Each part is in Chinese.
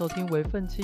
收听微奋青。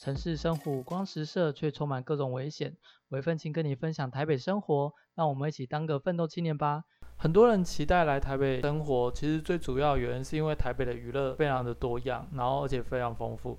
城市生活五光十色，却充满各种危险。微奋青跟你分享台北生活，让我们一起当个奋斗青年吧。很多人期待来台北生活，其实最主要原因是因为台北的娱乐非常的多样，然后而且非常丰富。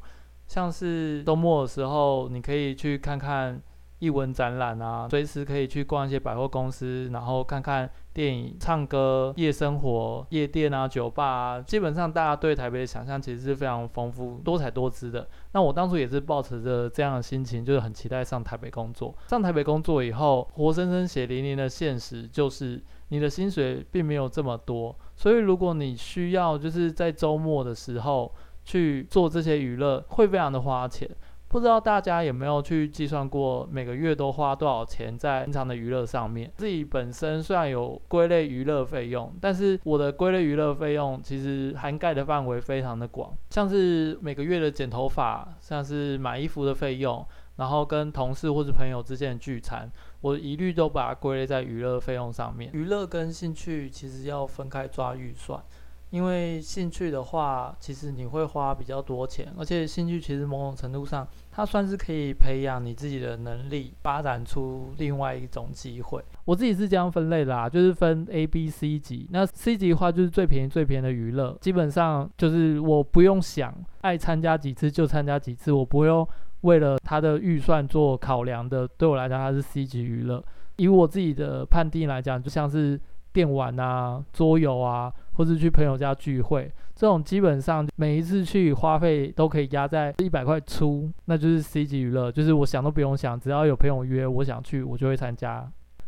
像是周末的时候，你可以去看看。艺文展览啊，随时可以去逛一些百货公司，然后看看电影、唱歌、夜生活、夜店啊、酒吧啊。基本上，大家对台北的想象其实是非常丰富、多彩多姿的。那我当初也是抱持着这样的心情，就是很期待上台北工作。上台北工作以后，活生生血淋淋的现实就是，你的薪水并没有这么多。所以，如果你需要就是在周末的时候去做这些娱乐，会非常的花钱。不知道大家有没有去计算过每个月都花多少钱在平常的娱乐上面？自己本身虽然有归类娱乐费用，但是我的归类娱乐费用其实涵盖的范围非常的广，像是每个月的剪头发，像是买衣服的费用，然后跟同事或是朋友之间的聚餐，我一律都把它归类在娱乐费用上面。娱乐跟兴趣其实要分开抓预算。因为兴趣的话，其实你会花比较多钱，而且兴趣其实某种程度上，它算是可以培养你自己的能力，发展出另外一种机会。我自己是这样分类的啦，就是分 A、B、C 级。那 C 级的话，就是最便宜、最便宜的娱乐，基本上就是我不用想，爱参加几次就参加几次，我不用为了它的预算做考量的。对我来讲，它是 C 级娱乐。以我自己的判定来讲，就像是。电玩啊，桌游啊，或是去朋友家聚会，这种基本上每一次去花费都可以压在一百块出，那就是 C 级娱乐，就是我想都不用想，只要有朋友约，我想去，我就会参加。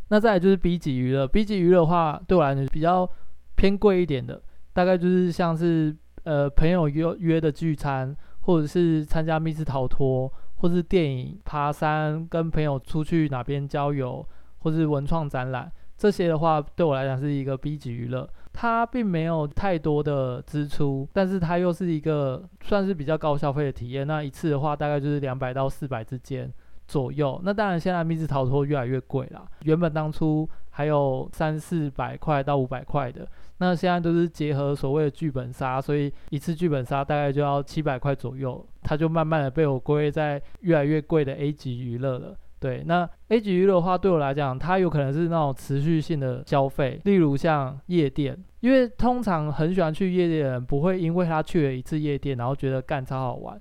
那再来就是 B 级娱乐，B 级娱乐的话，对我来讲比较偏贵一点的，大概就是像是呃朋友约约的聚餐，或者是参加密室逃脱，或是电影、爬山，跟朋友出去哪边郊游，或是文创展览。这些的话，对我来讲是一个 B 级娱乐，它并没有太多的支出，但是它又是一个算是比较高消费的体验。那一次的话，大概就是两百到四百之间左右。那当然，现在密室逃脱越来越贵了，原本当初还有三四百块到五百块的，那现在都是结合所谓的剧本杀，所以一次剧本杀大概就要七百块左右，它就慢慢的被我归类在越来越贵的 A 级娱乐了。对，那 A 级娱乐的话，对我来讲，它有可能是那种持续性的消费，例如像夜店，因为通常很喜欢去夜店的人，不会因为他去了一次夜店，然后觉得干超好玩，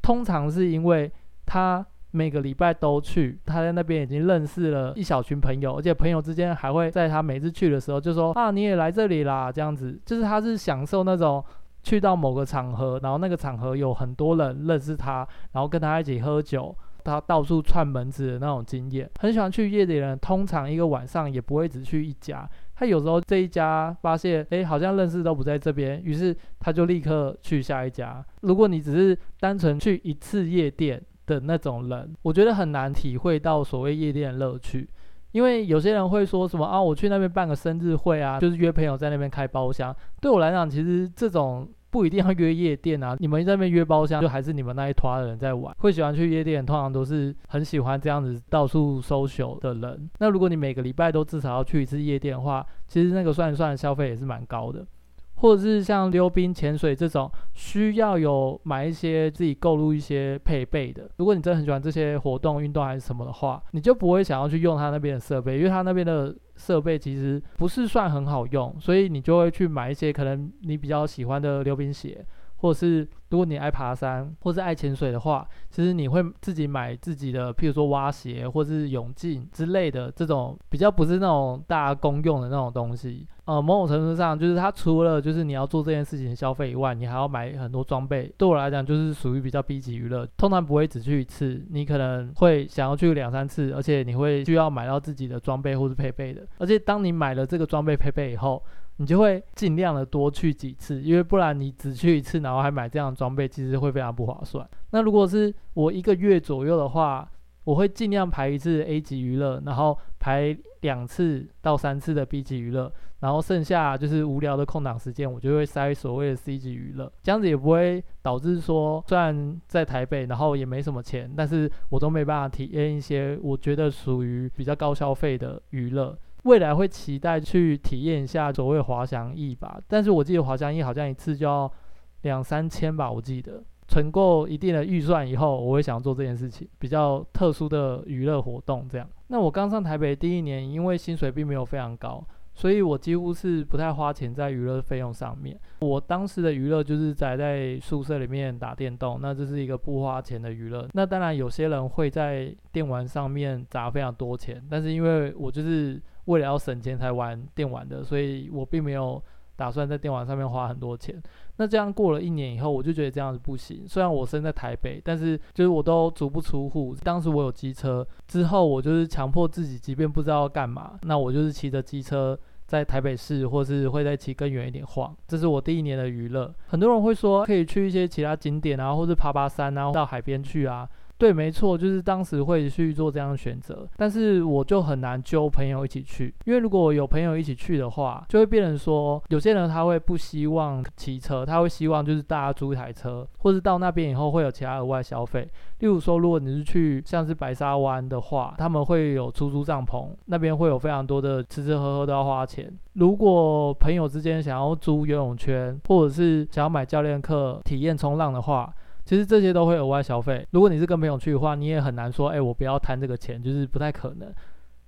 通常是因为他每个礼拜都去，他在那边已经认识了一小群朋友，而且朋友之间还会在他每次去的时候就说啊，你也来这里啦，这样子，就是他是享受那种去到某个场合，然后那个场合有很多人认识他，然后跟他一起喝酒。他到处串门子的那种经验，很喜欢去夜店的人，通常一个晚上也不会只去一家。他有时候这一家发现，哎，好像认识都不在这边，于是他就立刻去下一家。如果你只是单纯去一次夜店的那种人，我觉得很难体会到所谓夜店的乐趣，因为有些人会说什么啊，我去那边办个生日会啊，就是约朋友在那边开包厢。对我来讲，其实这种。不一定要约夜店啊，你们在那边约包厢，就还是你们那一团的人在玩。会喜欢去夜店，通常都是很喜欢这样子到处 social 的人。那如果你每个礼拜都至少要去一次夜店的话，其实那个算一算消费也是蛮高的。或者是像溜冰、潜水这种需要有买一些自己购入一些配备的。如果你真的很喜欢这些活动、运动还是什么的话，你就不会想要去用他那边的设备，因为他那边的设备其实不是算很好用，所以你就会去买一些可能你比较喜欢的溜冰鞋。或者是如果你爱爬山，或是爱潜水的话，其实你会自己买自己的，譬如说蛙鞋或是泳镜之类的这种比较不是那种大家公用的那种东西。呃，某种程度上就是它除了就是你要做这件事情消费以外，你还要买很多装备。对我来讲，就是属于比较 B 级娱乐，通常不会只去一次，你可能会想要去两三次，而且你会需要买到自己的装备或是配备的。而且当你买了这个装备配备以后，你就会尽量的多去几次，因为不然你只去一次，然后还买这样的装备，其实会非常不划算。那如果是我一个月左右的话，我会尽量排一次 A 级娱乐，然后排两次到三次的 B 级娱乐，然后剩下就是无聊的空档时间，我就会塞所谓的 C 级娱乐。这样子也不会导致说，虽然在台北，然后也没什么钱，但是我都没办法体验一些我觉得属于比较高消费的娱乐。未来会期待去体验一下所谓滑翔翼吧，但是我记得滑翔翼好像一次就要两三千吧，我记得。存够一定的预算以后，我会想做这件事情，比较特殊的娱乐活动这样。那我刚上台北第一年，因为薪水并没有非常高。所以我几乎是不太花钱在娱乐费用上面。我当时的娱乐就是宅在宿舍里面打电动，那这是一个不花钱的娱乐。那当然有些人会在电玩上面砸非常多钱，但是因为我就是为了要省钱才玩电玩的，所以我并没有。打算在电玩上面花很多钱，那这样过了一年以后，我就觉得这样子不行。虽然我生在台北，但是就是我都足不出户。当时我有机车，之后我就是强迫自己，即便不知道要干嘛，那我就是骑着机车在台北市，或是会再骑更远一点晃。这是我第一年的娱乐。很多人会说可以去一些其他景点啊，或是爬爬山啊，到海边去啊。对，没错，就是当时会去做这样的选择，但是我就很难揪朋友一起去，因为如果有朋友一起去的话，就会变成说，有些人他会不希望骑车，他会希望就是大家租一台车，或是到那边以后会有其他额外消费，例如说，如果你是去像是白沙湾的话，他们会有出租帐篷，那边会有非常多的吃吃喝喝都要花钱。如果朋友之间想要租游泳圈，或者是想要买教练课体验冲浪的话，其实这些都会额外消费。如果你是跟朋友去的话，你也很难说，哎，我不要贪这个钱，就是不太可能。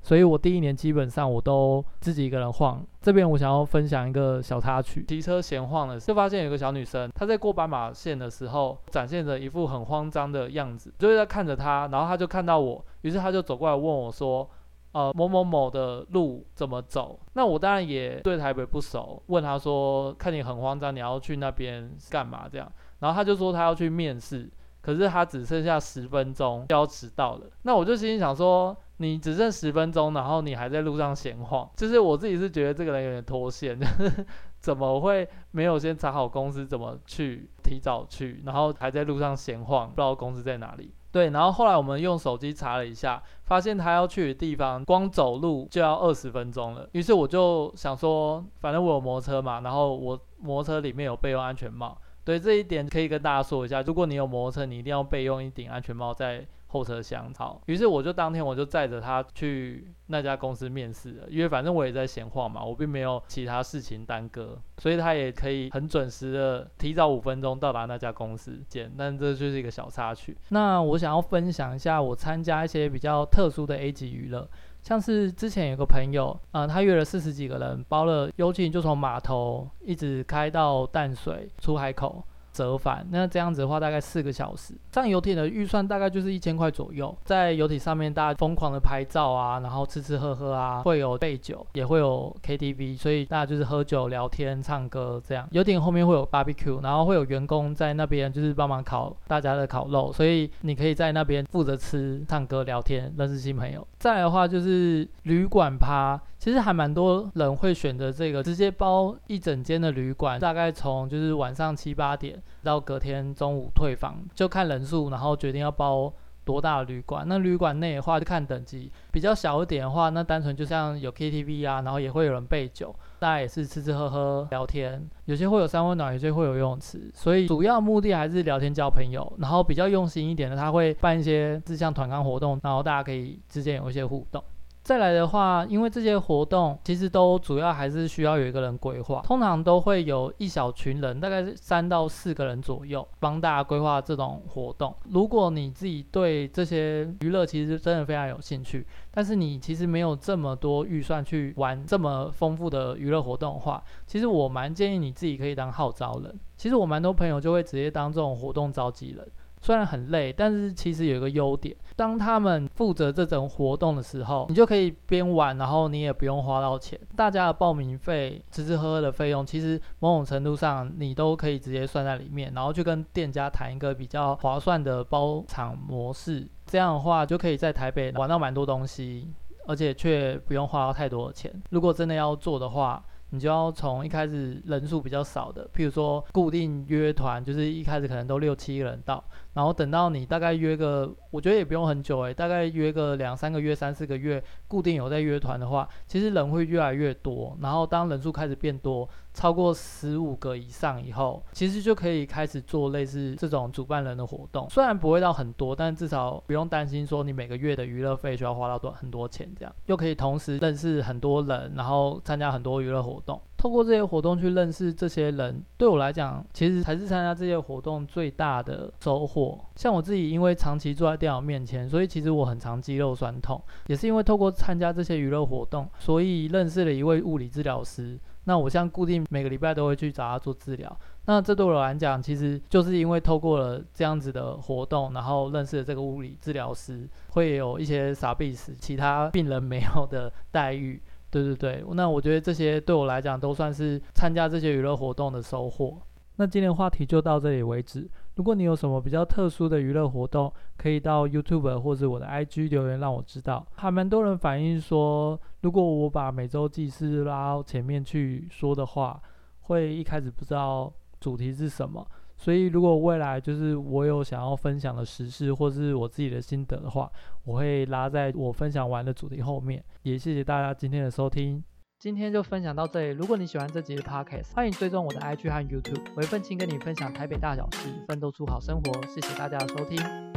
所以我第一年基本上我都自己一个人晃。这边我想要分享一个小插曲：骑车闲晃的时候，就发现有个小女生，她在过斑马线的时候，展现着一副很慌张的样子，就是在看着她，然后她就看到我，于是她就走过来问我说：“呃，某某某的路怎么走？”那我当然也对台北不熟，问她说：“看你很慌张，你要去那边干嘛？”这样。然后他就说他要去面试，可是他只剩下十分钟就要迟到了。那我就心里想说，你只剩十分钟，然后你还在路上闲晃，就是我自己是觉得这个人有点脱线，怎么会没有先查好公司怎么去，提早去，然后还在路上闲晃，不知道公司在哪里。对，然后后来我们用手机查了一下，发现他要去的地方，光走路就要二十分钟了。于是我就想说，反正我有摩托车嘛，然后我摩托车里面有备用安全帽。所以这一点可以跟大家说一下，如果你有摩托车，你一定要备用一顶安全帽在后车厢。好，于是我就当天我就载着他去那家公司面试了，因为反正我也在闲晃嘛，我并没有其他事情耽搁，所以他也可以很准时的提早五分钟到达那家公司见。但这就是一个小插曲。那我想要分享一下我参加一些比较特殊的 A 级娱乐。像是之前有个朋友，呃，他约了四十几个人，包了幽径，就从码头一直开到淡水出海口。折返，那这样子的话大概四个小时。上游艇的预算大概就是一千块左右，在游艇上面大家疯狂的拍照啊，然后吃吃喝喝啊，会有备酒，也会有 KTV，所以大家就是喝酒、聊天、唱歌这样。游艇后面会有 barbecue，然后会有员工在那边就是帮忙烤大家的烤肉，所以你可以在那边负责吃、唱歌、聊天、认识新朋友。再来的话就是旅馆趴。其实还蛮多人会选择这个，直接包一整间的旅馆，大概从就是晚上七八点到隔天中午退房，就看人数，然后决定要包多大的旅馆。那旅馆内的话就看等级，比较小一点的话，那单纯就像有 KTV 啊，然后也会有人备酒，大家也是吃吃喝喝聊天，有些会有三温暖，有些会有游泳池，所以主要目的还是聊天交朋友。然后比较用心一点的，他会办一些志向团康活动，然后大家可以之间有一些互动。再来的话，因为这些活动其实都主要还是需要有一个人规划，通常都会有一小群人，大概是三到四个人左右，帮大家规划这种活动。如果你自己对这些娱乐其实真的非常有兴趣，但是你其实没有这么多预算去玩这么丰富的娱乐活动的话，其实我蛮建议你自己可以当号召人。其实我蛮多朋友就会直接当这种活动召集人。虽然很累，但是其实有一个优点，当他们负责这种活动的时候，你就可以边玩，然后你也不用花到钱。大家的报名费、吃吃喝喝的费用，其实某种程度上你都可以直接算在里面，然后去跟店家谈一个比较划算的包场模式。这样的话，就可以在台北玩到蛮多东西，而且却不用花到太多的钱。如果真的要做的话，你就要从一开始人数比较少的，譬如说固定约团，就是一开始可能都六七个人到，然后等到你大概约个，我觉得也不用很久诶，大概约个两三个月、三四个月，固定有在约团的话，其实人会越来越多。然后当人数开始变多，超过十五个以上以后，其实就可以开始做类似这种主办人的活动。虽然不会到很多，但至少不用担心说你每个月的娱乐费就要花到多很多钱这样，又可以同时认识很多人，然后参加很多娱乐活动。透过这些活动去认识这些人，对我来讲，其实才是参加这些活动最大的收获。像我自己，因为长期坐在电脑面前，所以其实我很常肌肉酸痛，也是因为透过参加这些娱乐活动，所以认识了一位物理治疗师。那我像固定每个礼拜都会去找他做治疗。那这对我来讲，其实就是因为透过了这样子的活动，然后认识了这个物理治疗师，会有一些傻逼死其他病人没有的待遇。对对对，那我觉得这些对我来讲都算是参加这些娱乐活动的收获。那今天话题就到这里为止。如果你有什么比较特殊的娱乐活动，可以到 YouTube 或者我的 IG 留言让我知道。还蛮多人反映说，如果我把每周记事拉到前面去说的话，会一开始不知道主题是什么。所以，如果未来就是我有想要分享的时事，或是我自己的心得的话，我会拉在我分享完的主题后面。也谢谢大家今天的收听，今天就分享到这里。如果你喜欢这集的 Podcast，欢迎追踪我的 IG 和 YouTube，我会奋青跟你分享台北大小事，奋斗出好生活。谢谢大家的收听。